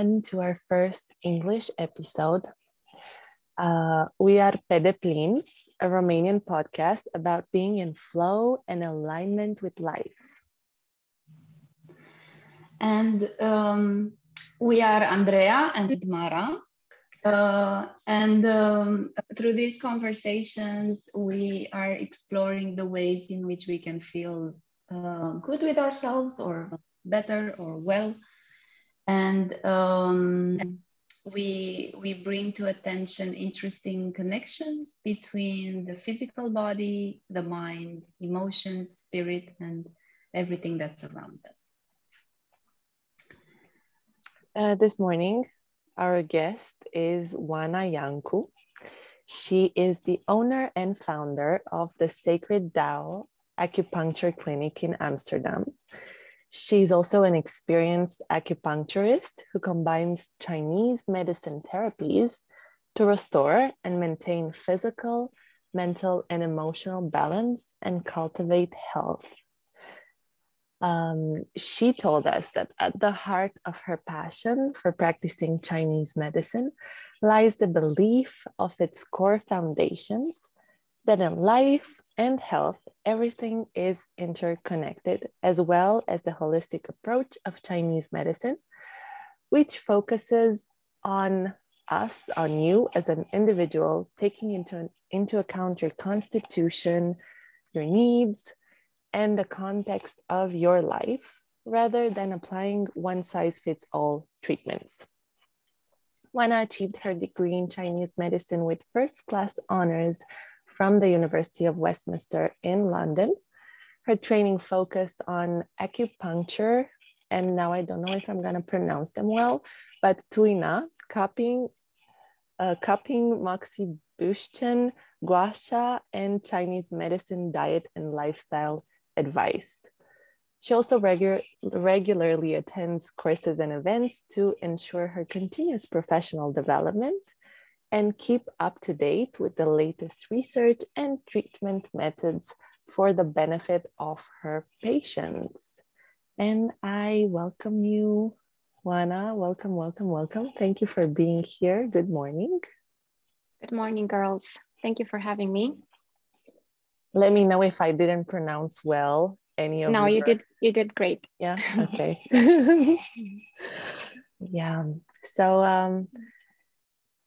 everyone to our first English episode. Uh, we are Pedeplin, a Romanian podcast about being in flow and alignment with life. And um, we are Andrea and Mara. Uh, and um, through these conversations, we are exploring the ways in which we can feel uh, good with ourselves or better or well. And um, we, we bring to attention interesting connections between the physical body, the mind, emotions, spirit, and everything that surrounds us. Uh, this morning, our guest is Oana Iancu. She is the owner and founder of the Sacred Tao Acupuncture Clinic in Amsterdam. She's also an experienced acupuncturist who combines Chinese medicine therapies to restore and maintain physical, mental, and emotional balance and cultivate health. Um, she told us that at the heart of her passion for practicing Chinese medicine lies the belief of its core foundations that in life and health, everything is interconnected, as well as the holistic approach of Chinese medicine, which focuses on us, on you as an individual, taking into, into account your constitution, your needs, and the context of your life, rather than applying one size fits all treatments. Oana achieved her degree in Chinese medicine with first class honors from the University of Westminster in London. Her training focused on acupuncture, and now I don't know if I'm going to pronounce them well, but tuina, cupping, uh, cupping, moxibustion, gua sha, and Chinese medicine diet and lifestyle advice. She also regu regularly attends courses and events to ensure her continuous professional development and keep up to date with the latest research and treatment methods for the benefit of her patients. And I welcome you, Oana. Welcome, welcome, welcome. Thank you for being here. Good morning. Good morning, girls. Thank you for having me. Let me know if I didn't pronounce well any of No, you did you did great. Yeah, okay. yeah. So um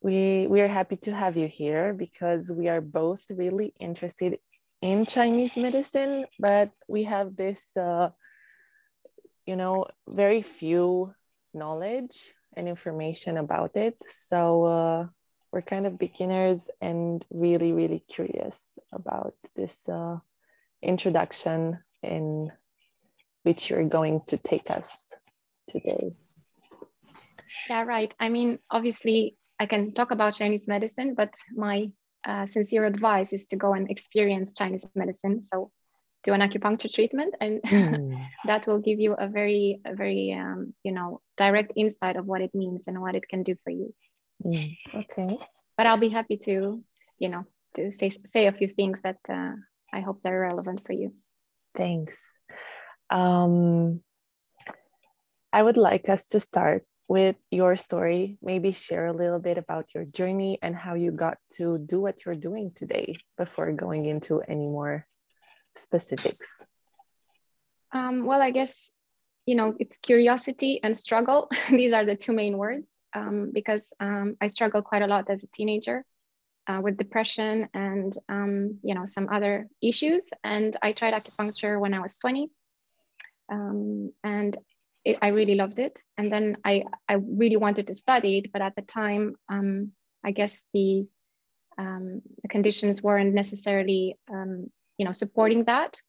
we we are happy to have you here because we are both really interested in Chinese medicine, but we have this, uh, you know, very few knowledge and information about it. So uh, we're kind of beginners and really, really curious about this uh, introduction in which you're going to take us today. Yeah, right. I mean, obviously, I can talk about Chinese medicine, but my uh, sincere advice is to go and experience Chinese medicine. So do an acupuncture treatment, and mm. that will give you a very, a very, um, you know, direct insight of what it means and what it can do for you. Mm. Okay. But I'll be happy to, you know, to say say a few things that uh, I hope they're relevant for you. Thanks. Um, I would like us to start with your story, maybe share a little bit about your journey and how you got to do what you're doing today before going into any more specifics. Um, well, I guess, you know, it's curiosity and struggle. These are the two main words um, because um, I struggled quite a lot as a teenager uh, with depression and, um, you know, some other issues. And I tried acupuncture when I was 20. Um, and it, I really loved it. And then I, I really wanted to study it, but at the time, um, I guess the, um, the conditions weren't necessarily, um, you know, supporting that.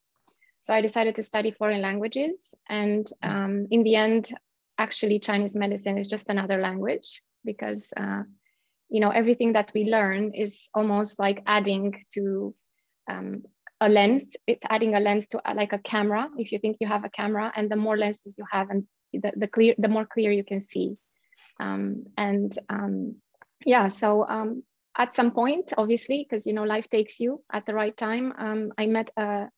So I decided to study foreign languages. And um, in the end, actually Chinese medicine is just another language because, uh, you know, everything that we learn is almost like adding to um, a lens it's adding a lens to like a camera if you think you have a camera and the more lenses you have and the, the clear the more clear you can see um, and um, yeah so um, at some point obviously because you know life takes you at the right time um, i met a,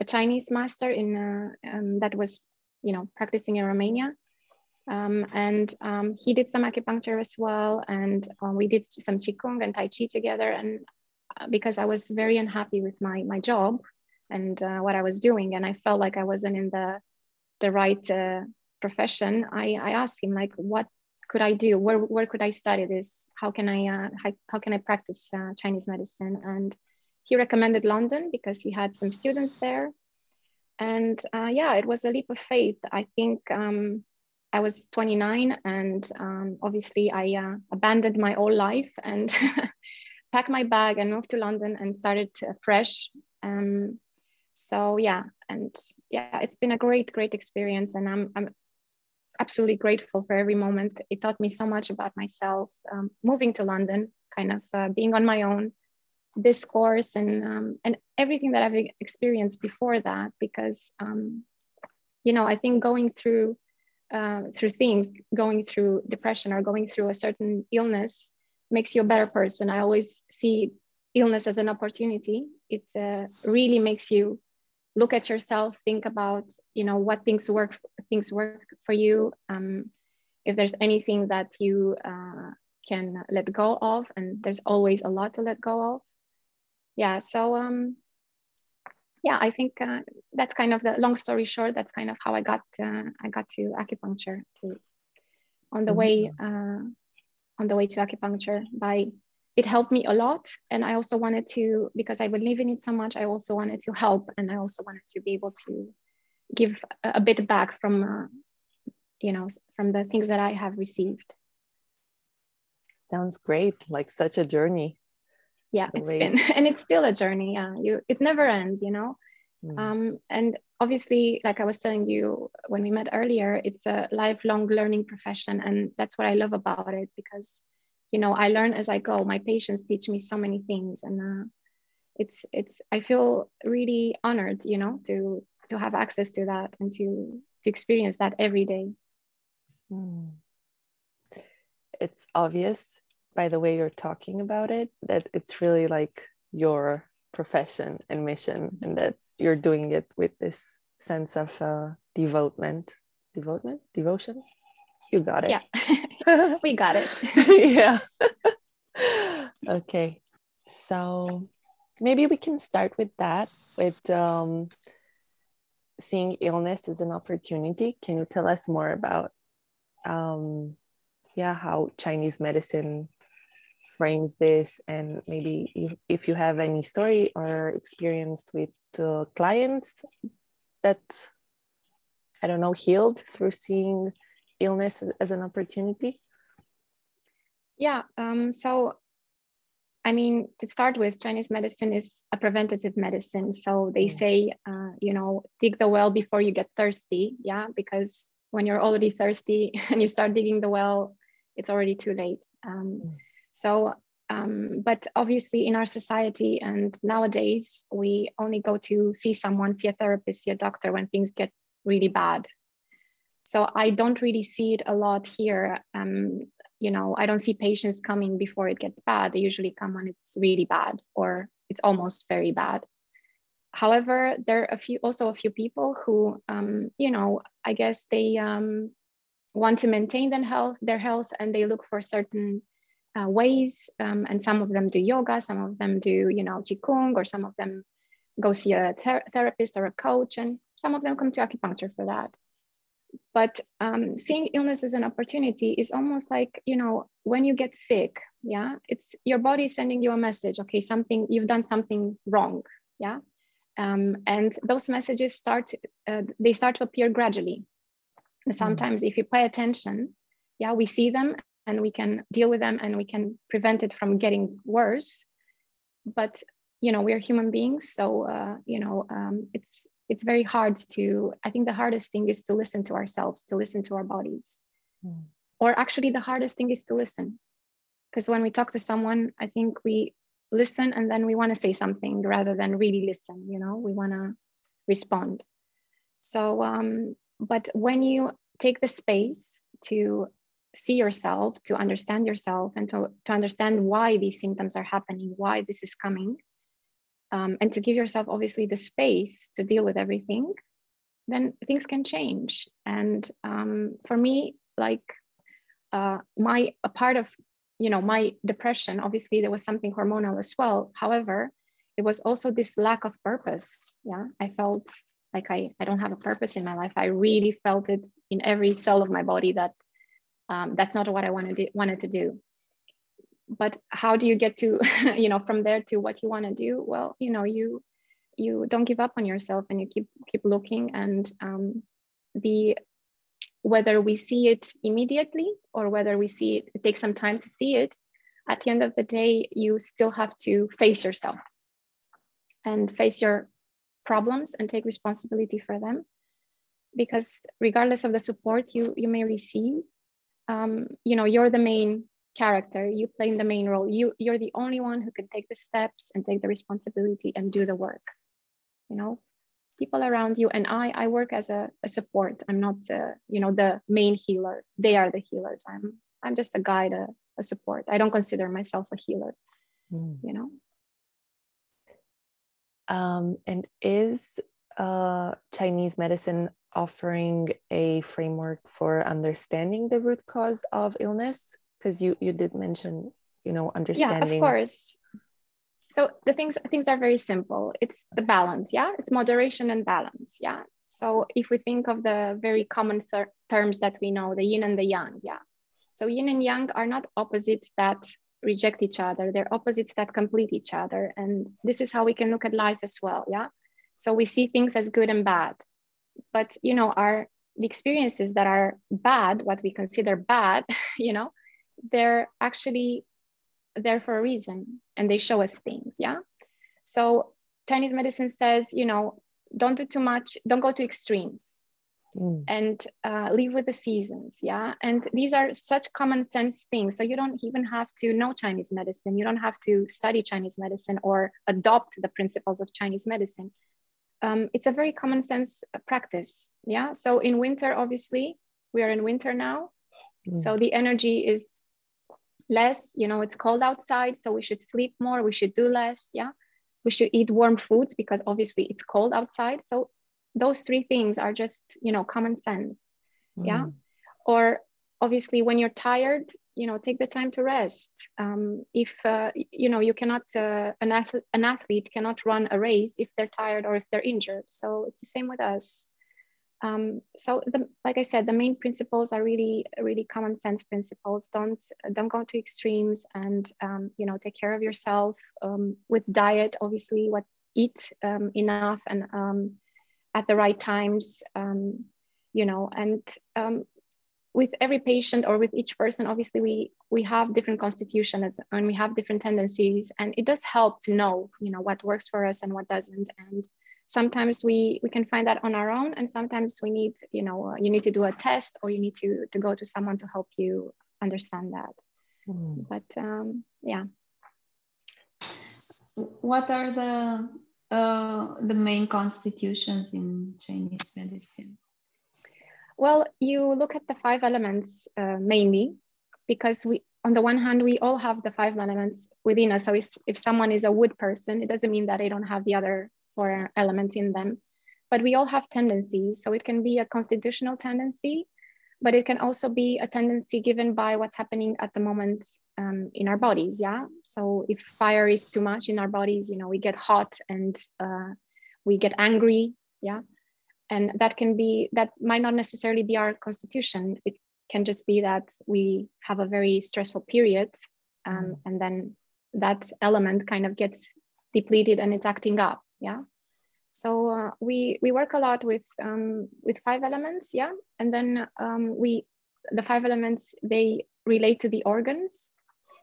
a, chinese master in uh, um, that was you know, practicing in Romania. Um, and um, he did some acupuncture as well. And um, we did some Qigong and Tai Chi together. And because I was very unhappy with my, my job and uh, what I was doing, and I felt like I wasn't in the, the right uh, profession, I, I asked him like, what could I do? Where, where could I study this? How can I, uh, how, how can I practice uh, Chinese medicine? And he recommended London because he had some students there. And uh, yeah, it was a leap of faith. I think um, I was 29 and um, obviously I uh, abandoned my old life and packed my bag and moved to London and started fresh. Um, so yeah, and yeah, it's been a great, great experience and I'm, I'm absolutely grateful for every moment. It taught me so much about myself, um, moving to London, kind of uh, being on my own, this course and um, and everything that I've experienced before that because um, you know I think going through uh, through things going through depression or going through a certain illness makes you a better person. I always see illness as an opportunity. It uh, really makes you look at yourself think about you know what things work things work for you um, if there's anything that you uh, can let go of and there's always a lot to let go of. Yeah so um yeah i think uh, that's kind of the long story short that's kind of how i got uh, i got to acupuncture to on the mm-hmm. way uh, on the way to acupuncture. By it helped me a lot. And i also wanted to because i believe in it so much i also wanted to help. And i also wanted to be able to give a, a bit back from uh, you know from the things that i have received. Sounds great. Like such a journey. Yeah it's been and it's still a journey. Yeah you it never ends you know? Mm. um, and obviously like i was telling you when we met earlier it's a lifelong learning profession and that's what i love about it because you know i learn as i go my patients teach me so many things and uh, it's it's i feel really honored you know to to have access to that and to to experience that every day mm. it's obvious by the way you're talking about it that it's really like your profession and mission and that you're doing it with this sense of uh, devotement. Devotement? Devotion? You got it. Yeah. We got it. Yeah. Okay. So maybe we can start with that with um, seeing illness as an opportunity. Can you tell us more about um, yeah how chinese medicine frames this and maybe if, if you have any story or experience with uh, clients that i don't know healed through seeing illness as, as an opportunity? Yeah um, so i mean to start with chinese medicine is a preventative medicine. So they say uh, you know dig the well before you get thirsty. Yeah because when you're already thirsty and you start digging the well it's already too late. Um, mm. So, um, but obviously in our society and nowadays, we only go to see someone, see a therapist, see a doctor when things get really bad. So I don't really see it a lot here. Um, you know, I don't see patients coming before it gets bad. They usually come when it's really bad or it's almost very bad. However, there are a few also a few people who, um, you know, I guess they um, want to maintain their health, their health, and they look for certain uh, ways. Um, and some of them do yoga, some of them do, you know, qigong, or some of them go see a ther therapist or a coach, and some of them come to acupuncture for that. But um, seeing illness as an opportunity is almost like, you know, when you get sick, yeah, it's your body sending you a message. Okay, something you've done something wrong, yeah, um, and those messages start uh, they start to appear gradually. And mm. sometimes, mm. if you pay attention, yeah, we see them and we can deal with them and we can prevent it from getting worse. But you know we're human beings so uh, you know um, it's it's very hard to i think the hardest thing is to listen to ourselves to listen to our bodies. Mm. or actually the hardest thing is to listen. Because when we talk to someone i think we listen and then we want to say something rather than really listen you know we want to respond. So um, but when you take the space to see yourself, to understand yourself, and to, to understand why these symptoms are happening, why this is coming, um, and to give yourself obviously the space to deal with everything, then things can change. And um, for me, like uh, my a part of you know my depression, obviously there was something hormonal as well. However, it was also this lack of purpose. Yeah, I felt like I, I don't have a purpose in my life. I really felt it in every cell of my body that um, that's not what I wanted to, wanted to do. But how do you get to, you know, from there to what you want to do? Well, you know, you you don't give up on yourself and you keep keep looking and um, the whether we see it immediately or whether we see it, it takes some time to see it at the end of the day you still have to face yourself and face your problems and take responsibility for them because regardless of the support you you may receive um, you know you're the main character you play in the main role. You you're the only one who can take the steps and take the responsibility and do the work you know? People around you and i i work as a, a support. I'm not uh, you know the main healer. They are the healers. I'm i'm just a guide a, a support. I don't consider myself a healer mm. you know? Um, and is uh, Chinese medicine offering a framework for understanding the root cause of illness? Because you you did mention, you know, understanding. Yeah, of course. So the things things are very simple. It's the balance. Yeah, it's moderation and balance. Yeah. So if we think of the very common ter- terms that we know, the yin and the yang. Yeah. So yin and yang are not opposites that reject each other. They're opposites that complete each other. And this is how we can look at life as well. Yeah. So we see things as good and bad. But you know, our the experiences that are bad, what we consider bad, you know, they're actually there for a reason and they show us things. Yeah. So Chinese medicine says, you know, don't do too much, don't go to extremes mm. and uh, live with the seasons. Yeah. And these are such common sense things. So you don't even have to know Chinese medicine. You don't have to study Chinese medicine or adopt the principles of Chinese medicine. Um, it's a very common sense practice. Yeah. So in winter, obviously, we are in winter now. Mm. So the energy is less, you know, it's cold outside. So we should sleep more. We should do less. Yeah. We should eat warm foods because obviously it's cold outside. So those three things are just you know common sense mm. yeah or obviously when you're tired you know take the time to rest. Um, if uh, you know you cannot uh, an, athlete, an athlete cannot run a race if they're tired or if they're injured. So it's the same with us. Um, so the, like i said the main principles are really really common sense principles. Don't don't go to extremes and um, you know take care of yourself um, with diet obviously what eat um, enough and um, at the right times, um, you know, and um, with every patient or with each person, obviously we we have different constitutions and we have different tendencies, and it does help to know, you know, what works for us and what doesn't. And sometimes we we can find that on our own, and sometimes we need, you know, uh, you need to do a test or you need to to go to someone to help you understand that. Mm. But um, yeah. What are the uh, the main constitutions in Chinese medicine? Well, you look at the five elements uh, mainly because we, on the one hand, we all have the five elements within us. So if someone is a wood person, it doesn't mean that they don't have the other four elements in them. But we all have tendencies. So it can be a constitutional tendency, but it can also be a tendency given by what's happening at the moment um, in our bodies yeah so if fire is too much in our bodies you know we get hot and uh, we get angry yeah and that can be that might not necessarily be our constitution it can just be that we have a very stressful period um, mm. and then that element kind of gets depleted and it's acting up yeah so uh, we we work a lot with um, with five elements yeah and then um, we the five elements they relate to the organs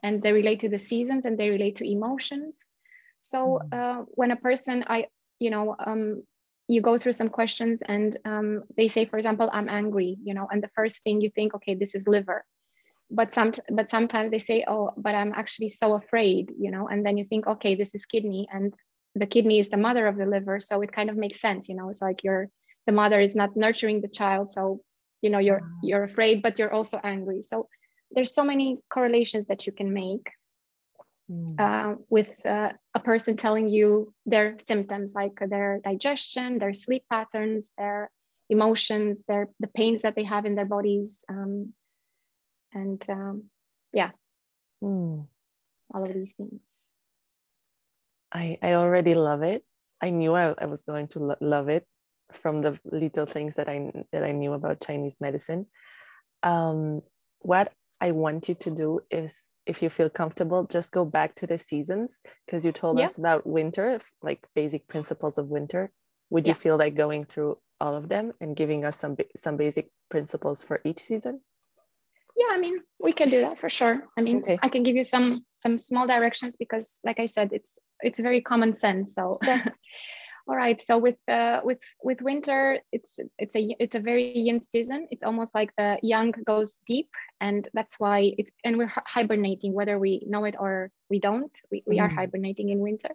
and they relate to the seasons and they relate to emotions so mm-hmm. uh, when a person i you know um, you go through some questions and um, they say for example i'm angry you know and the first thing you think okay this is liver. But some but sometimes they say oh but i'm actually so afraid you know and then you think okay this is kidney and the kidney is the mother of the liver so it kind of makes sense you know it's like you're the mother is not nurturing the child so you know you're you're afraid but you're also angry. So there's so many correlations that you can make mm. uh, with uh, a person telling you their symptoms like their digestion their sleep patterns their emotions, their the pains that they have in their bodies, um, and um, yeah, Mm. all of these things. I, I already love it. I knew I, I was going to lo- love it from the little things that I that I knew about Chinese medicine. Um, what I want you to do is, if you feel comfortable, just go back to the seasons because you told Yeah. us about winter, like basic principles of winter. Would you feel like going through all of them and giving us some some basic principles for each season? Yeah, I mean, we can do that for sure. I mean, Okay. I can give you some some small directions because, like I said, it's it's very common sense. So, all right. So with uh, with with winter, it's it's a it's a very yin season. It's almost like the yang goes deep, and that's why it's and we're hibernating, whether we know it or we don't. We we are Mm. hibernating in winter,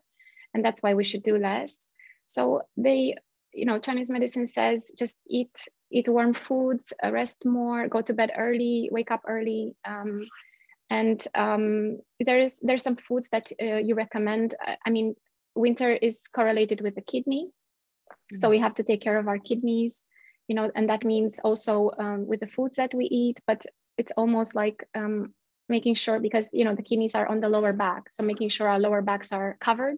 and that's why we should do less. So they, you know, Chinese medicine says just eat eat warm foods, uh, rest more, go to bed early, wake up early. Um, and um, there is there's some foods that uh, you recommend. I- I mean, winter is correlated with the kidney, so we have to take care of our kidneys, you know, and that means also um, with the foods that we eat. But it's almost like um, making sure because you know the kidneys are on the lower back, so making sure our lower backs are covered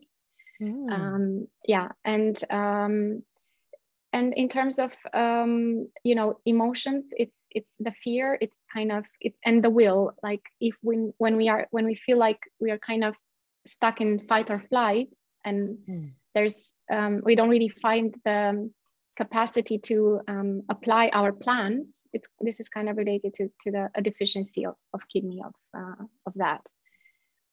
Mm. um, yeah and um, and in terms of um, you know emotions it's it's the fear it's kind of it's and the will like if when when we are when we feel like we are kind of stuck in fight or flight and Mm. there's um, we don't really find the capacity to um, apply our plans it's this is kind of related to, to the a deficiency of, of kidney of uh, of that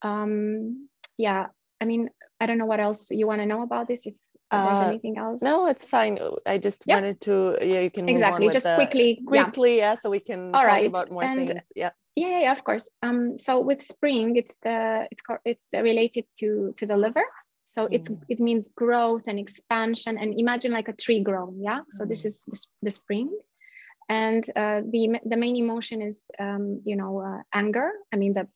um, yeah i mean i don't know what else you want to know about this if there's Uh, anything else No, it's fine. I just wanted to, yeah, you can exactly just the- quickly yeah. quickly, yeah. so we can All talk right, about more and- things. Yeah. Yeah, yeah, of course. Um, so with spring, it's the it's it's related to to the liver. So it's Mm. it means growth and expansion, and imagine like a tree grown. Yeah. So this Mm. is the, the spring, and uh, the the main emotion is um, you know uh, anger. I mean the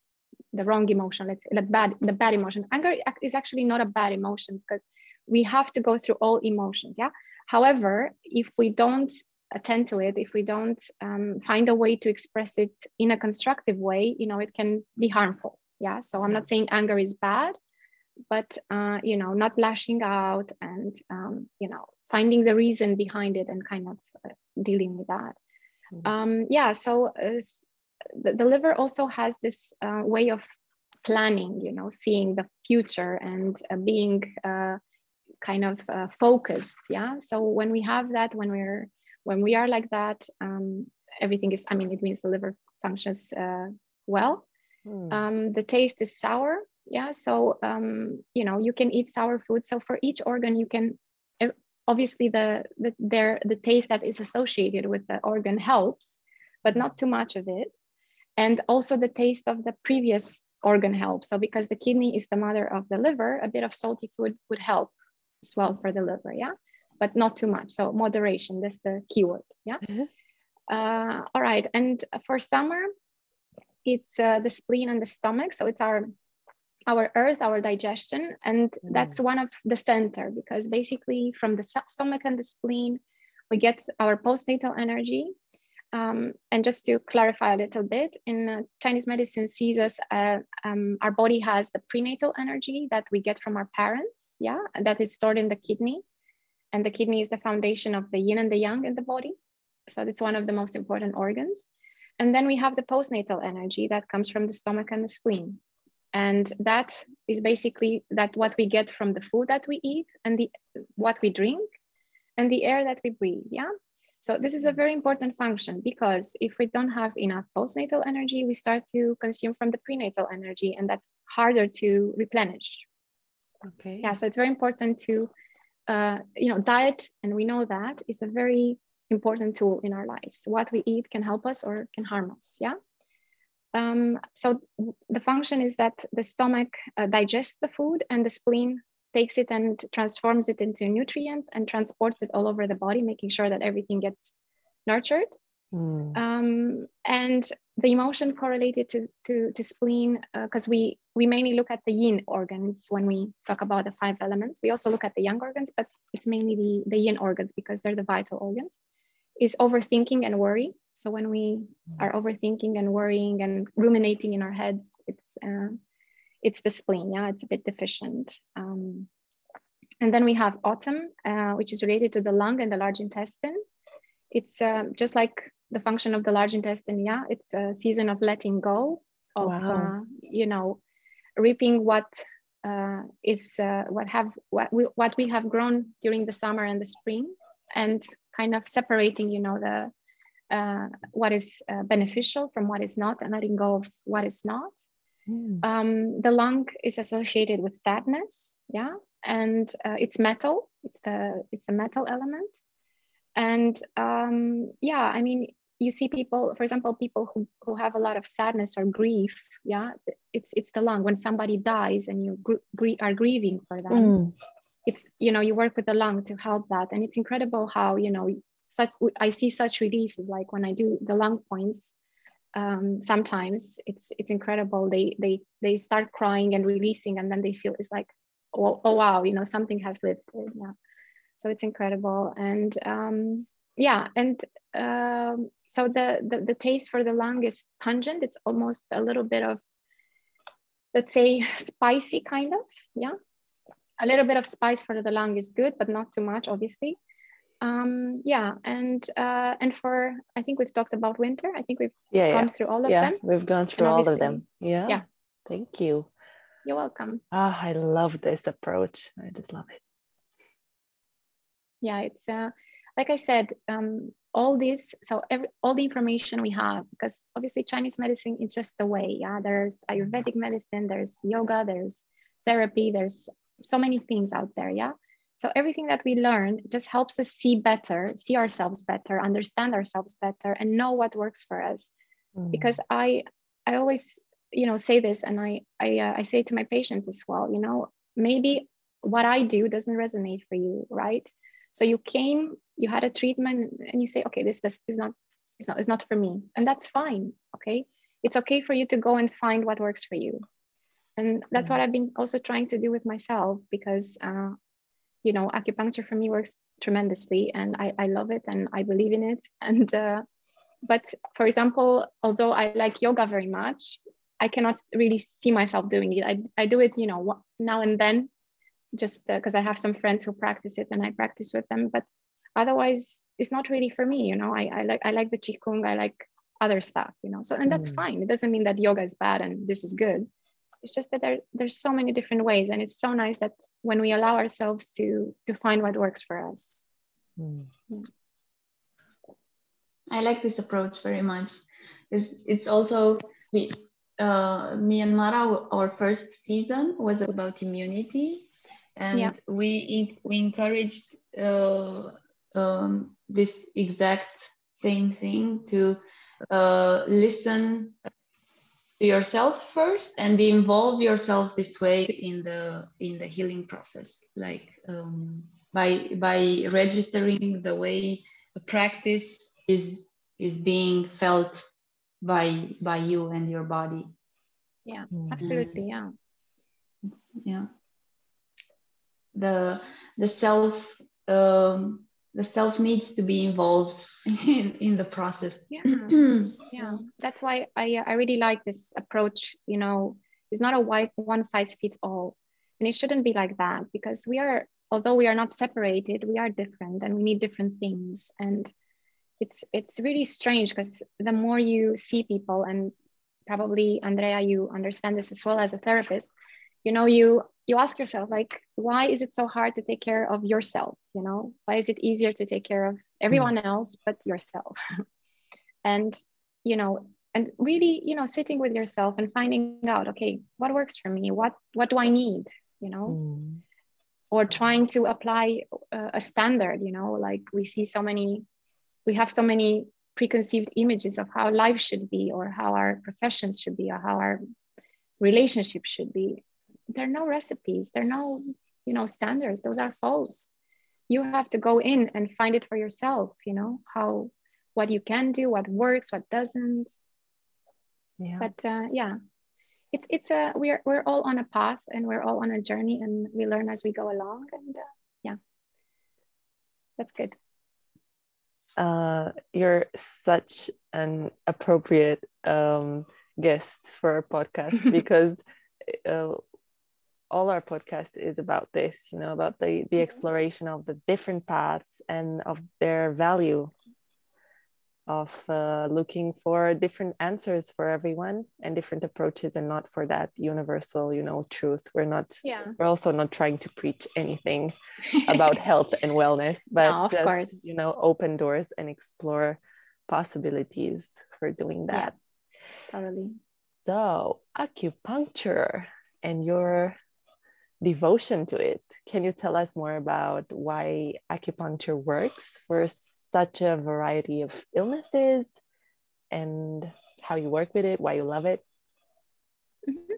the wrong emotion. Let's the bad the bad emotion. Anger is actually not a bad emotion because we have to go through all emotions. Yeah. However, if we don't attend to it, if we don't um, find a way to express it in a constructive way, you know, it can be harmful. Yeah. So I'm not saying anger is bad, but uh, you know, not lashing out and um, you know, finding the reason behind it and kind of uh, dealing with that. Mhm. Um, yeah. So uh, the, the liver also has this uh, way of planning, you know, seeing the future and uh, being uh, kind of uh, focused. Yeah. So when we have that, when we're when we are like that, um, everything is. I mean, it means the liver functions uh, well. Mm. Um, the taste is sour. Yeah. So um, you know you can eat sour food. So for each organ, you can eh, obviously the the their the taste that is associated with the organ helps, but not too much of it. And also the taste of the previous organ helps. So because the kidney is the mother of the liver, a bit of salty food would help as well for the liver. Yeah. But not too much. So moderation, that's the keyword. Yeah. Mhm. Uh, all right. And for summer, it's uh, the spleen and the stomach. So it's our our earth, our digestion, and that's one of the center because basically from the stomach and the spleen, we get our postnatal energy. Um, and just to clarify a little bit, in uh, Chinese medicine sees us, uh, um, our body has the prenatal energy that we get from our parents, yeah, and that is stored in the kidney. And the kidney is the foundation of the yin and the yang in the body. So it's one of the most important organs. And then we have the postnatal energy that comes from the stomach and the spleen. And that is basically that what we get from the food that we eat and the what we drink and the air that we breathe. Yeah. So this is a very important function because if we don't have enough postnatal energy, we start to consume from the prenatal energy, and that's harder to replenish. Okay. Yeah, so it's very important to, uh, you know, diet, and we know that is a very important tool in our lives. What we eat can help us or can harm us. Yeah. Um, so the function is that the stomach uh, digests the food and the spleen takes it and transforms it into nutrients and transports it all over the body, making sure that everything gets nurtured. Mm. Um, and the emotion correlated to, to, to spleen, because we, we mainly look at the yin organs when we talk about the five elements. We also look at the yang organs, but it's mainly the, the yin organs because they're the vital organs. is overthinking and worry. So when we are overthinking and worrying and ruminating in our heads, it's uh, it's the spleen. Yeah, it's a bit deficient. Um, and then we have autumn, uh, which is related to the lung and the large intestine. It's uh, just like the function of the large intestine. Yeah, it's a season of letting go of, Wow. uh, you know, reaping what uh, is uh, what have what we, what we have grown during the summer and the spring, and kind of separating, you know, the uh, what is uh, beneficial from what is not, and letting go of what is not. Mm. Um, the lung is associated with sadness, yeah, and uh, it's metal. It's the it's a metal element, and um, yeah, I mean, you see people, for example, people who who have a lot of sadness or grief, yeah, it's it's the lung. When somebody dies and you gr- gr- are grieving for them, Mm. it's you know you work with the lung to help that, and it's incredible how you know such I see such releases like when I do the lung points um, sometimes it's it's incredible. They they they start crying and releasing, and then they feel it's like, oh, oh wow, you know something has lifted. Yeah, so it's incredible, and um, yeah, and um, so the, the the taste for the lung is pungent. It's almost a little bit of, let's say, spicy kind of. Yeah, a little bit of spice for the lung is good, but not too much, obviously um yeah and uh and for i think we've talked about winter i think we've Yeah, yeah. gone through all of yeah, them we've gone through all of them. Yeah. yeah. Thank you. you're welcome Ah, I love this approach. I just love it. yeah it's uh like i said um all this so every all the information we have because obviously chinese medicine is just the way yeah there's ayurvedic medicine there's yoga there's therapy there's so many things out there yeah so everything that we learn just helps us see better see ourselves better understand ourselves better and know what works for us. Mm. because i i always you know say this and i i, uh, I say to my patients as well you know maybe what i do doesn't resonate for you right? So you came you had a treatment and you say okay this this is not it's not it's not for me and that's fine okay? It's okay for you to go and find what works for you. And that's what i've been also trying to do with myself because uh, you know acupuncture for me works tremendously and I, I love it and i believe in it. And uh, but for example although i like yoga very much i cannot really see myself doing it. I, I do it you know now and then just because i have some friends who practice it and i practice with them. But otherwise it's not really for me you know. I, I like i like the qigong i like other stuff you know. So and that's Mm. fine. It doesn't mean that yoga is bad and this is good it's just that there, there's so many different ways and it's so nice that when we allow ourselves to to find what works for us Mm. I like this approach very much. It's, it's also we, uh, me and Mara. Our first season was about immunity, and Yeah. we we encouraged uh, um, this exact same thing to uh, listen to yourself first and involve yourself this way in the in the healing process, like um, by by registering the way a practice is is being felt by by you and your body. Mm. absolutely yeah. It's- yeah. The the self um, the self needs to be involved in, in the process. Yeah. Yeah. That's why i uh, i really like this approach you know. It's not a white one size fits all. And it shouldn't be like that because we are although we are not separated we are different and we need different things. And it's it's really strange because the more you see people and probably andrea you understand this as well as a therapist you know you you ask yourself like why is it so hard to take care of yourself you know why is it easier to take care of everyone else but yourself? And you know and really you know sitting with yourself and finding out okay what works for me? What what do i need you know? Mm. or trying to apply uh, a standard you know like we see so many we have so many preconceived images of how life should be or how our professions should be or how our relationships should be. There are no recipes. There are no you know standards. Those are false you have to go in and find it for yourself you know how what you can do what works what doesn't. Yeah. but uh, yeah. It's it's a we're we're all on a path and we're all on a journey and we learn as we go along and uh, yeah. That's good. Uh, you're such an appropriate um, guest for our podcast because uh, all our podcast is about this, you know, about the the mm-hmm. exploration of the different paths and of their value of uh, looking for different answers for everyone and different approaches and not for that universal you know truth. We're not yeah. we're also not trying to preach anything about health and wellness but no, just course. you know open doors and explore possibilities for doing that. Yeah, totally. So acupuncture and your devotion to it can you tell us more about why acupuncture works for such a variety of illnesses and how you work with it, why you love it? Mm-hmm.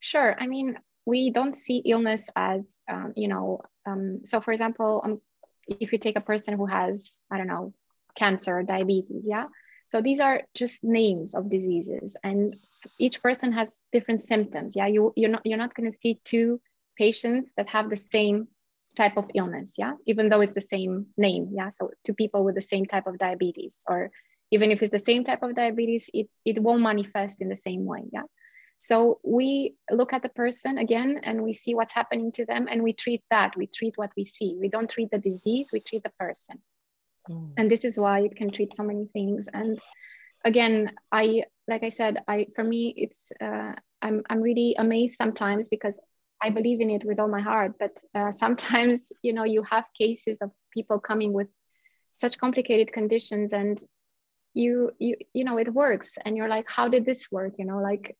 Sure. I mean, we don't see illness as, um, you know, um, so for example, um, if you take a person who has, I don't know, cancer or diabetes, yeah. So these are just names of diseases, and each person has different symptoms. Yeah, you you're not you're not going to see two patients that have the same type of illness yeah? Even though it's the same name yeah? So two people with the same type of diabetes or even if it's the same type of diabetes it, it won't manifest in the same way yeah? So we look at the person again and we see what's happening to them and we treat that. We treat what we see. We don't treat the disease we treat the person. Mm. and this is why it can treat so many things. And again i like i said i for me it's uh, i'm i'm really amazed sometimes because I believe in it with all my heart. But uh, sometimes, you know, you have cases of people coming with such complicated conditions, and you, you, you know, it works, and you're like, how did this work? You know, like,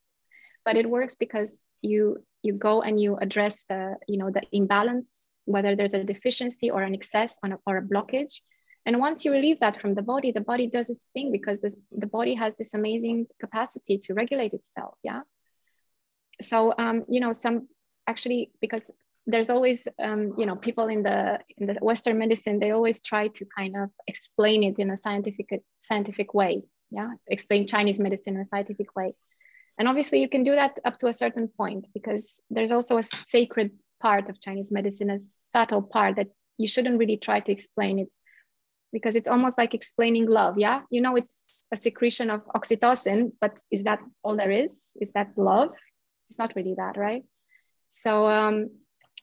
but it works because you you go and you address the, you know, the imbalance, whether there's a deficiency or an excess on a, or a blockage. And once you relieve that from the body, the body does its thing because this, the body has this amazing capacity to regulate itself. Yeah. So, um, you know, some actually because there's always um, you know people in the in the western medicine they always try to kind of explain it in a scientific scientific way yeah? Explain chinese medicine in a scientific way. And obviously you can do that up to a certain point because there's also a sacred part of chinese medicine a subtle part that you shouldn't really try to explain. It's because it's almost like explaining love yeah? You know it's a secretion of oxytocin but is that all there is? Is that love? It's not really that right so um,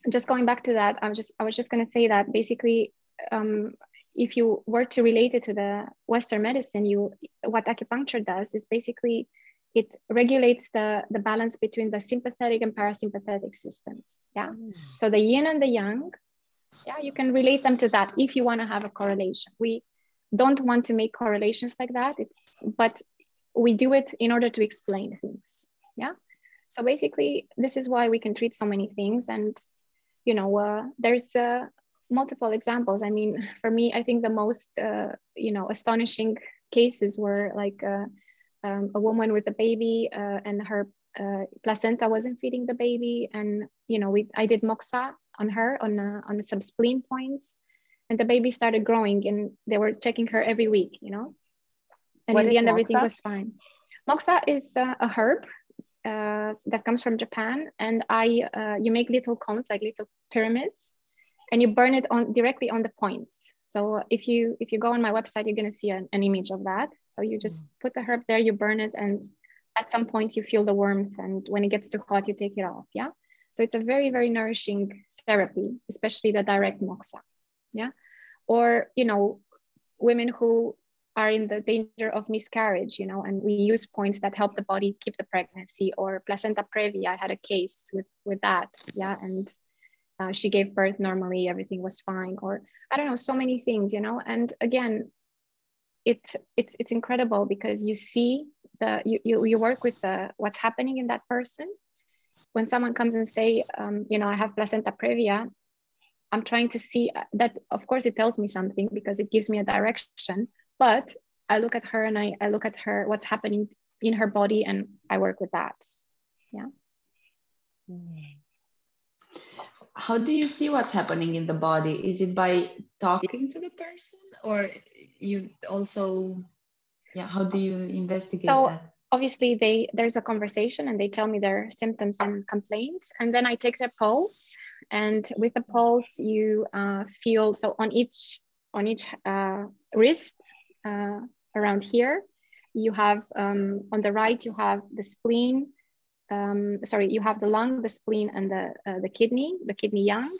just going back to that, I was just I was just going to say that basically, um, if you were to relate it to the Western medicine, you what acupuncture does is basically it regulates the the balance between the sympathetic and parasympathetic systems. Yeah. Mm. So the yin and the yang. Yeah, you can relate them to that if you want to have a correlation. We don't want to make correlations like that. It's but we do it in order to explain things. Yeah so basically this is why we can treat so many things. And you know uh, there's uh, multiple examples. I mean for me i think the most uh, you know astonishing cases were like uh, um, a woman with a baby uh, and her uh, placenta wasn't feeding the baby. And you know we i did moxa on her on on some spleen points. And the baby started growing and they were checking her every week you know? And what in the end moxa? everything was fine. Moxa is a herb uh, that comes from Japan, and I uh, you make little cones like little pyramids, and you burn it on directly on the points. So if you if you go on my website, you're gonna see an, an image of that. So you just mm. put the herb there, you burn it, and at some point you feel the warmth, and when it gets too hot, you take it off. Yeah. So it's a very very nourishing therapy, especially the direct moxa. Yeah. Or you know, women who are in the danger of miscarriage, you know, and we use points that help the body keep the pregnancy or placenta previa. I had a case with, with that. Yeah. And uh, she gave birth normally, everything was fine. Or I don't know, so many things, you know, and again, it's, it's, it's incredible because you see the, you, you, you work with the, what's happening in that person. When someone comes and say, um, you know, I have placenta previa, I'm trying to see that, of course, it tells me something because it gives me a direction but i look at her and i, I look at her what's happening in her body and i work with that. Yeah. How do you see what's happening in the body? Is it by talking to the person or you also yeah how do you investigate so that? obviously they there's a conversation and they tell me their symptoms and complaints. And then i take their pulse and with the pulse you uh, feel so on each on each uh, wrist uh, around here. You have um, on the right, you have the spleen. Um, sorry, you have the lung, the spleen, and the uh, the kidney, the kidney yang,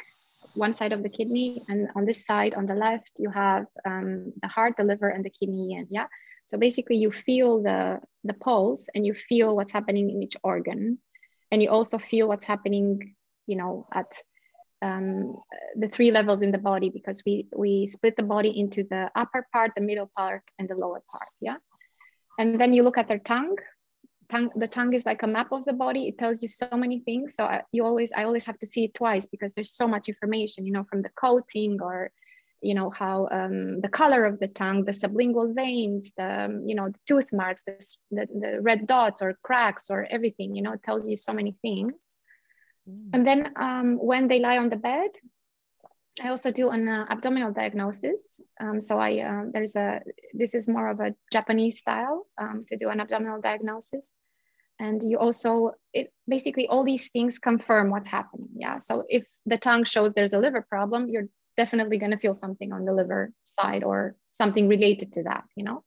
one side of the kidney, and on this side, on the left, you have um, the heart, the liver, and the kidney yin. Yeah. So basically, you feel the the pulse, and you feel what's happening in each organ, and you also feel what's happening, you know, at um, the three levels in the body because we we split the body into the upper part, the middle part, and the lower part. Yeah, and then you look at their tongue. Tongue, the tongue is like a map of the body. It tells you so many things. So I, you always, I always have to see it twice because there's so much information. You know, from the coating or, you know, how um, the color of the tongue, the sublingual veins, the um, you know, the tooth marks, the, the the red dots or cracks or everything. You know, it tells you so many things. And then um, when they lie on the bed, I also do an uh, abdominal diagnosis. Um, so I uh, there's a this is more of a Japanese style um, to do an abdominal diagnosis, and you also it basically all these things confirm what's happening. Yeah. So if the tongue shows there's a liver problem, you're definitely going to feel something on the liver side or something related to that. You know.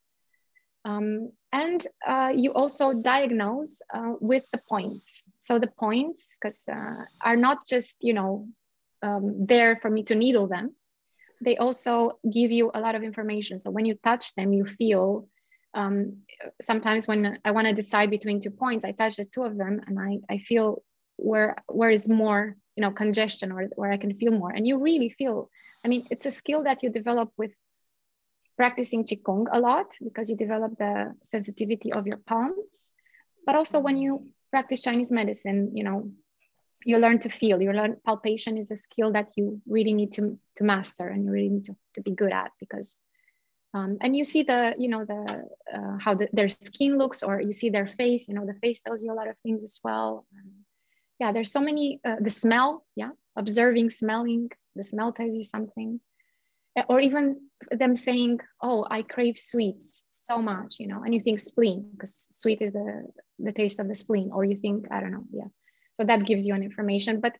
Um, and uh, you also diagnose uh, with the points. So the points, because uh, are not just you know um, there for me to needle them. They also give you a lot of information. So when you touch them, you feel. Um, sometimes when I want to decide between two points, I touch the two of them, and I I feel where where is more you know congestion or where I can feel more. And you really feel. I mean, it's a skill that you develop with practicing Qigong a lot because you develop the sensitivity of your palms. But also when you practice Chinese medicine, you know, you learn to feel, you learn palpation is a skill that you really need to, to master and you really need to, to be good at because, um, and you see the, you know, the, uh, how the, their skin looks or you see their face, you know, the face tells you a lot of things as well. Um, yeah, there's so many, uh, the smell, yeah, observing, smelling, the smell tells you something or even them saying, "Oh, I crave sweets so much," you know, and you think spleen because sweet is the the taste of the spleen, or you think I don't know, yeah. So that gives you an information, but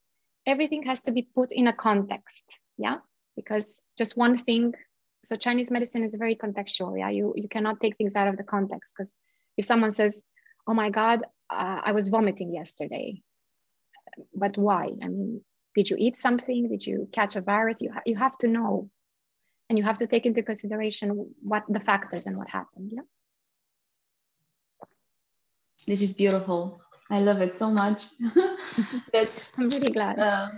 everything has to be put in a context, yeah, because just one thing. So Chinese medicine is very contextual, yeah. You you cannot take things out of the context because if someone says, "Oh my God, uh, I was vomiting yesterday," but why? I mean, did you eat something? Did you catch a virus? You ha- you have to know and you have to take into consideration what the factors and what happened yeah? This is beautiful. I love it so much. That i'm really glad. uh,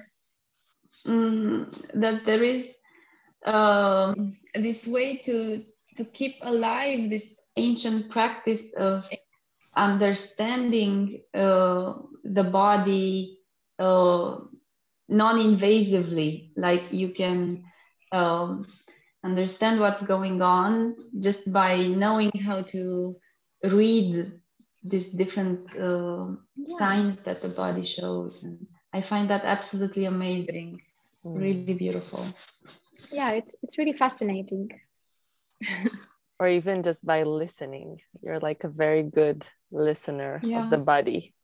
mm, that there is um, this way to to keep alive this ancient practice of understanding uh, the body uh, non-invasively. Like you can um, understand what's going on just by knowing how to read these different uh, yeah. signs that the body shows and i find that absolutely amazing mm. really beautiful yeah it's, it's really fascinating or even just by listening you're like a very good listener yeah. of the body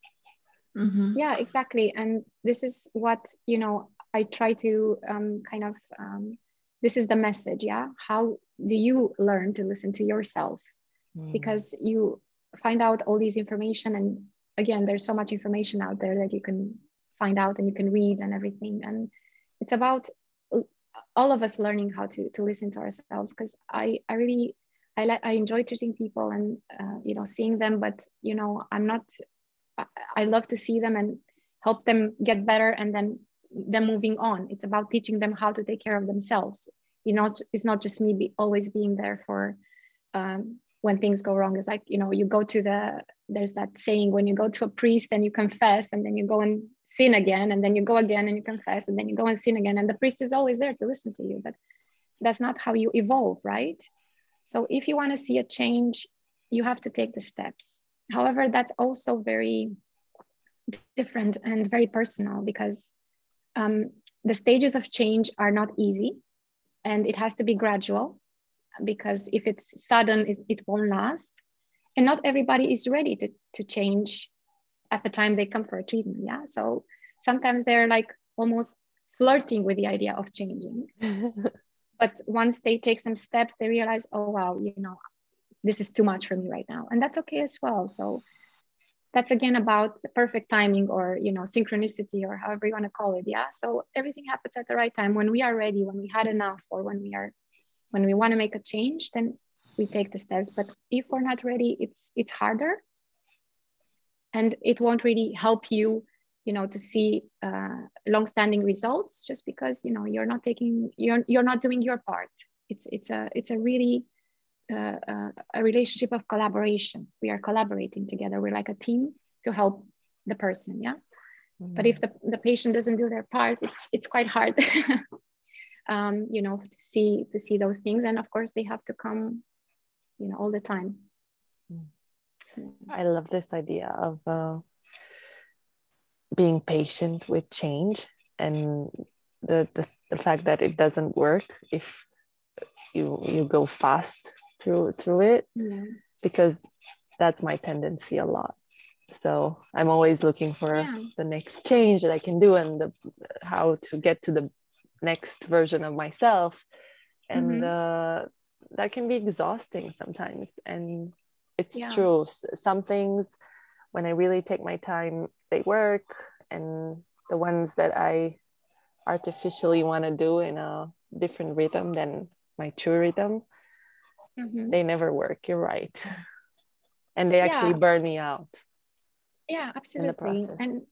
mm-hmm. yeah exactly and this is what you know i try to um, kind of um, this is the message yeah? How do you learn to listen to yourself? Mm. because you find out all these information and again there's so much information out there that you can find out and you can read and everything. And it's about all of us learning how to to listen to ourselves because i i really i like i enjoy treating people and uh, you know seeing them but you know i'm not I, I love to see them and help them get better and then them moving on. It's about teaching them how to take care of themselves. You know, it's not just me be, always being there for um, when things go wrong. It's like, you know, you go to the, there's that saying when you go to a priest and you confess and then you go and sin again and then you go again and you confess and then you go and sin again and the priest is always there to listen to you. But that's not how you evolve, right? So if you want to see a change, you have to take the steps. However, that's also very different and very personal because um, the stages of change are not easy and it has to be gradual because if it's sudden it won't last. And not everybody is ready to, to change at the time they come for a treatment yeah? So sometimes they're like almost flirting with the idea of changing. But once they take some steps they realize oh wow you know this is too much for me right now. And that's okay as well. So that's again about perfect timing or you know synchronicity or however you want to call it yeah? So everything happens at the right time. When we are ready when we had enough or when we are when we want to make a change then we take the steps. But if we're not ready it's it's harder. And it won't really help you you know to see uh, long-standing results just because you know you're not taking you're you're not doing your part. It's it's a it's a really uh, uh, a relationship of collaboration. We are collaborating together. We're like a team to help the person yeah? Mm-hmm. but if the, the patient doesn't do their part it's it's quite hard um, you know to see to see those things. And of course they have to come you know all the time. I love this idea of uh, being patient with change and the, the, the fact that it doesn't work if you you go fast through through it yeah. because that's my tendency a lot so i'm always looking for yeah. the next change that i can do and the, how to get to the next version of myself and mm-hmm. uh, that can be exhausting sometimes and it's yeah. true some things when i really take my time they work and the ones that i artificially want to do in a different rhythm than my true rhythm mm-hmm. they never work. You're right. And they actually yeah. burn me out yeah absolutely. and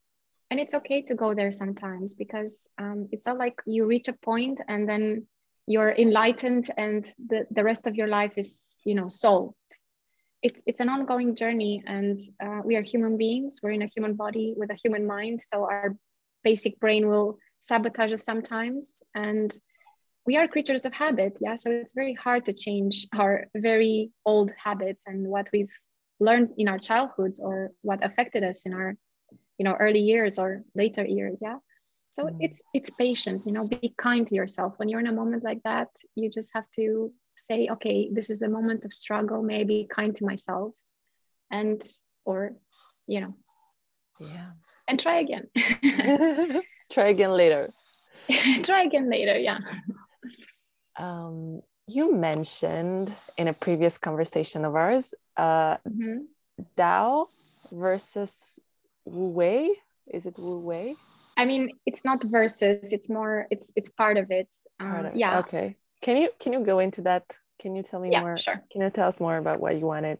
and it's okay to go there sometimes because um, it's not like you reach a point and then you're enlightened and the, the rest of your life is you know solved it's, it's an ongoing journey and uh, we are human beings. We're in a human body with a human mind. So our basic brain will sabotage us sometimes. And we are creatures of habit yeah so it's very hard to change our very old habits and what we've learned in our childhoods or what affected us in our you know early years or later years yeah. So mm. it's it's patience you know be kind to yourself. When you're in a moment like that you just have to say okay this is a moment of struggle maybe kind to myself and or you know. Yeah. And try again. Try again later. Try again later yeah um, you mentioned in a previous conversation of ours uh, mm-hmm. Dao versus Wu Wei. Is it Wu Wei? I mean, it's not versus. It's more. It's it's part of it. Um, part of, yeah. Okay. Can you can you go into that? Can you tell me yeah, more? Sure. Can you tell us more about what you wanted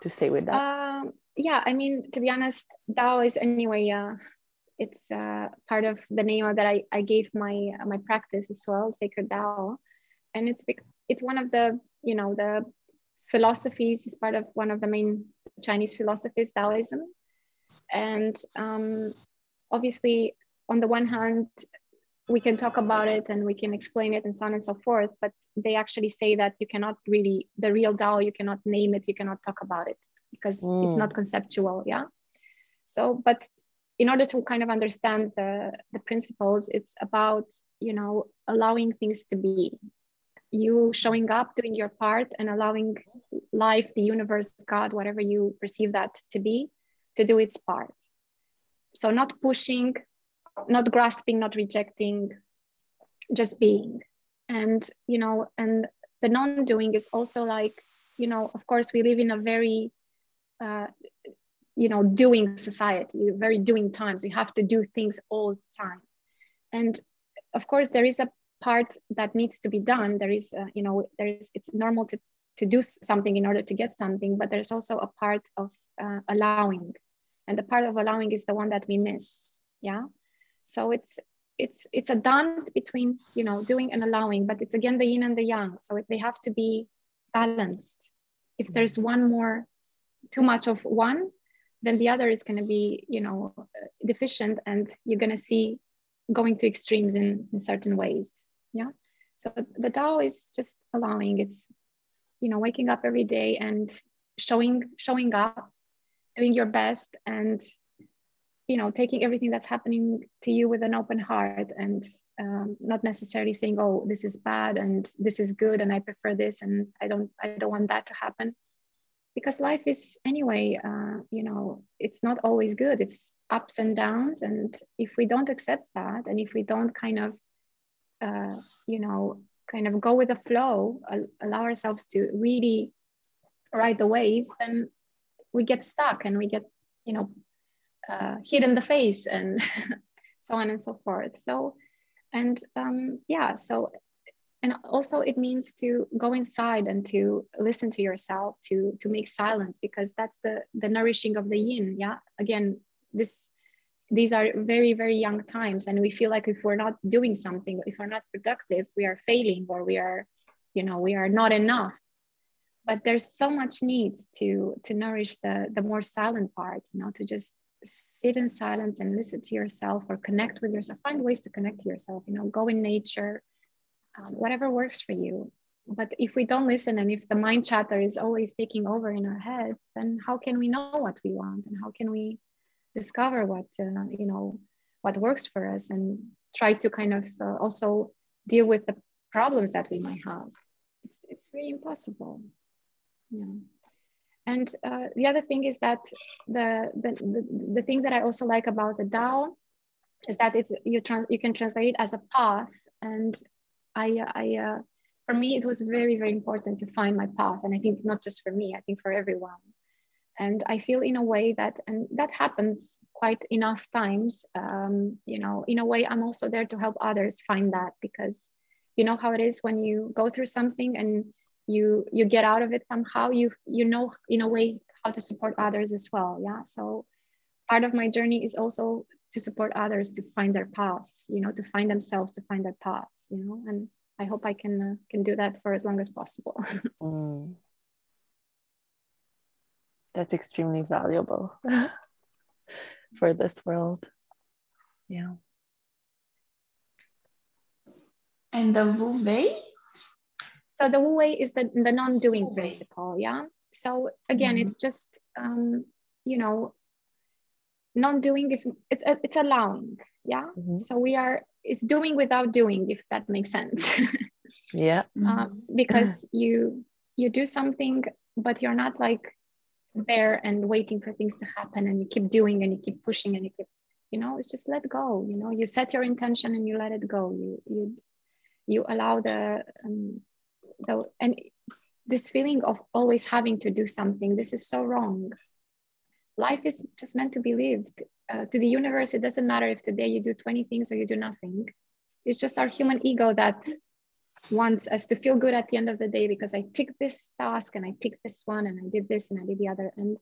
to say with that? Um, yeah, I mean, to be honest, Dao is anyway. Uh, it's uh, part of the name that I, I gave my my practice as well, Sacred Dao, and it's it's one of the you know the philosophies. is part of one of the main Chinese philosophies, Taoism, and um, obviously, on the one hand, we can talk about it and we can explain it and so on and so forth, but they actually say that you cannot really the real Dao, you cannot name it, you cannot talk about it because mm. it's not conceptual, yeah. So, but in order to kind of understand the, the principles, it's about, you know, allowing things to be. You showing up, doing your part, and allowing life, the universe, God, whatever you perceive that to be, to do its part. So, not pushing, not grasping, not rejecting, just being. And, you know, and the non doing is also like, you know, of course, we live in a very uh, you know doing society very doing times we have to do things all the time. And of course there is a part that needs to be done. There is uh, you know there is it's normal to to do something in order to get something but there's also a part of uh, allowing. And the part of allowing is the one that we miss. Yeah? So it's it's it's a dance between you know doing and allowing but it's again the yin and the yang. So they have to be balanced. If there's one more too much of one then the other is going to be you know deficient and you're going to see going to extremes in, in certain ways. Yeah. So the dao is just allowing it's you know waking up every day and showing showing up doing your best and you know taking everything that's happening to you with an open heart and um, not necessarily saying oh this is bad and this is good and i prefer this and i don't i don't want that to happen because life is anyway uh, you know it's not always good it's ups and downs and if we don't accept that and if we don't kind of uh, you know kind of go with the flow, allow ourselves to really ride the wave, then we get stuck and we get, you know, uh, hit in the face and so on and so forth. So, and um, yeah, so, and also it means to go inside and to listen to yourself, to to make silence because that's the the nourishing of the yin. Yeah, again, this these are very very yang times and we feel like if we're not doing something if we're not productive we are failing or we are you know we are not enough but there's so much need to to nourish the the more silent part you know to just sit in silence and listen to yourself or connect with yourself find ways to connect to yourself you know go in nature um, whatever works for you. But if we don't listen and if the mind chatter is always taking over in our heads then how can we know what we want? And how can we discover what uh, you know what works for us and try to kind of uh, also deal with the problems that we might have? It's, it's really impossible. Yeah. And uh, the other thing is that the, the, the the thing that i also like about the dao is that it's you trans you can translate it as a path. And i i uh, for me it was very very important to find my path. And i think not just for me i think for everyone. And i feel in a way that and that happens quite enough times um, you know in a way i'm also there to help others find that because you know how it is when you go through something and you you get out of it somehow you you know in a way how to support others as well. Yeah. So part of my journey is also to support others to find their paths you know to find themselves to find their paths you know and i hope i can uh, can do that for as long as possible mm that's extremely valuable for this world. Yeah. And the Wu Wei? So the Wu Wei is the, the non-doing principle, yeah? So again, mm-hmm. it's just, um, you know, non-doing is, it's, it's allowing, yeah? Mm-hmm. So we are, it's doing without doing, if that makes sense. yeah. Uh, because you, you do something, but you're not like there and waiting for things to happen and you keep doing and you keep pushing and you keep you know it's just let go you know you set your intention and you let it go you you you allow the um, the and this feeling of always having to do something this is so wrong life is just meant to be lived uh, to the universe it doesn't matter if today you do 20 things or you do nothing it's just our human ego that wants us to feel good at the end of the day because I tick this task and I tick this one and I did this and I did the other. And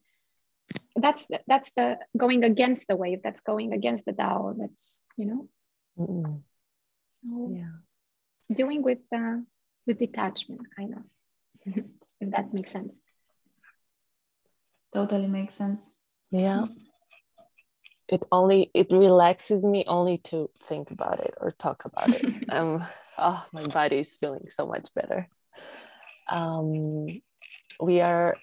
that's the, that's the going against the wave. That's going against the Tao. That's you know. Mm-mm. So yeah, doing with uh, with detachment, kind of, if that makes sense. Totally makes sense. Yeah. It only it relaxes me only to think about it or talk about it. Um oh my body is feeling so much better. Um we are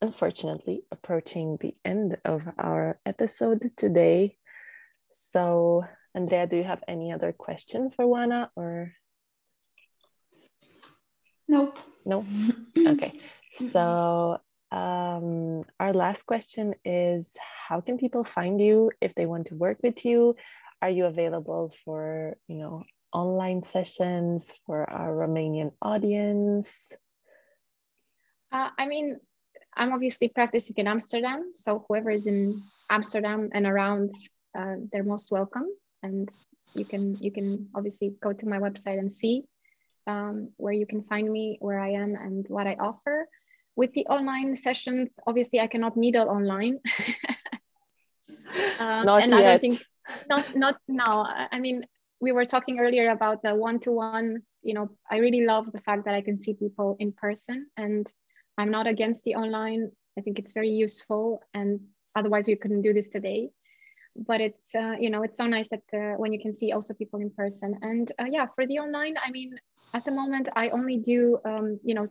unfortunately approaching the end of our episode today. So andrea do you have any other question for Oana or? Nope. No okay. So um, our last question is how can people find you if they want to work with you? Are you available for, you know, online sessions for our Romanian audience? Uh, I mean, I'm obviously practicing in Amsterdam. So whoever is in Amsterdam and around, uh, they're most welcome. And you can you can obviously go to my website and see um, where you can find me, where I am, and what I offer with the online sessions, obviously I cannot needle online. uh, not and yet. I don't think not not now. I mean, we were talking earlier about the one-to-one. You know, I really love the fact that I can see people in person, and I'm not against the online. I think it's very useful, and otherwise we couldn't do this today. But it's uh, you know it's so nice that uh, when you can see also people in person. And uh, yeah, for the online, I mean, at the moment I only do um, you know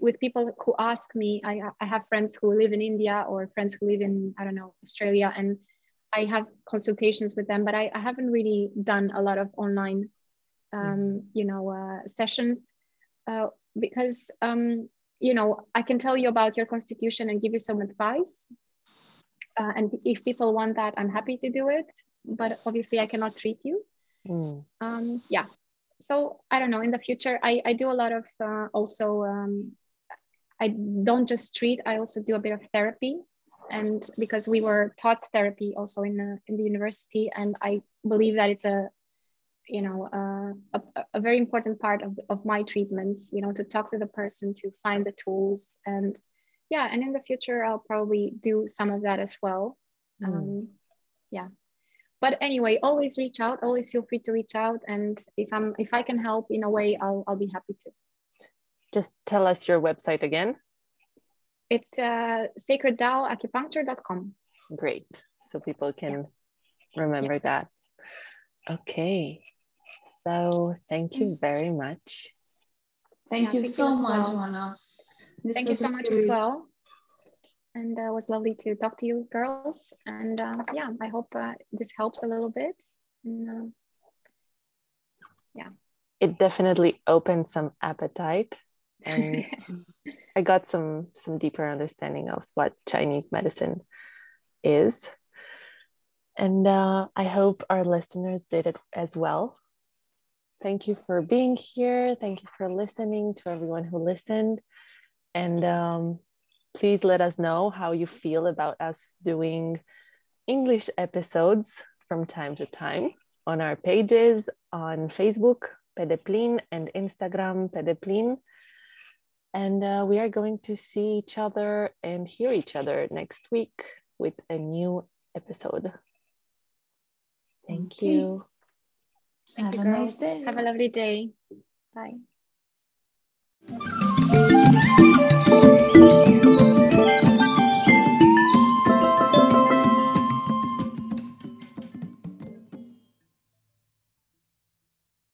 with people who ask me, I, I have friends who live in India or friends who live in, I don't know, Australia, and I have consultations with them, but I, I haven't really done a lot of online, um, mm. you know, uh, sessions uh, because, um, you know, I can tell you about your constitution and give you some advice. Uh, and if people want that, I'm happy to do it, but obviously I cannot treat you. Mm. Um, yeah, so I don't know. In the future, I I do a lot of uh, also. I don't just treat. I also do a bit of therapy, and because we were taught therapy also in the in the university, and I believe that it's a you know uh, a, a very important part of, of my treatments you know to talk to the person to find the tools. And yeah and in the future i'll probably do some of that as well. Mm. um, yeah. But anyway always reach out. Always feel free to reach out. And if i'm if i can help in a way i'll, I'll be happy to just tell us your website again. It's uh, sacreddaoacupuncture.com great. So people can yeah. remember yeah. that. Okay. So thank you very much. Thank yeah, you so you much. Well. thank you so much as well. And uh, it was lovely to talk to you girls. And uh, yeah i hope uh, this helps a little bit. And, uh, yeah. It definitely opened some appetite and i got some some deeper understanding of what chinese medicine is. And uh, i hope our listeners did it as well. Thank you for being here. Thank you for listening to everyone who listened. And um, please let us know how you feel about us doing English episodes from time to time on our pages on Facebook, Pedeplin, and Instagram, Pedeplin. And uh, we are going to see each other and hear each other next week with a new episode. Thank okay. you. Thank Have you, girls. Nice day. Have a lovely day. Bye.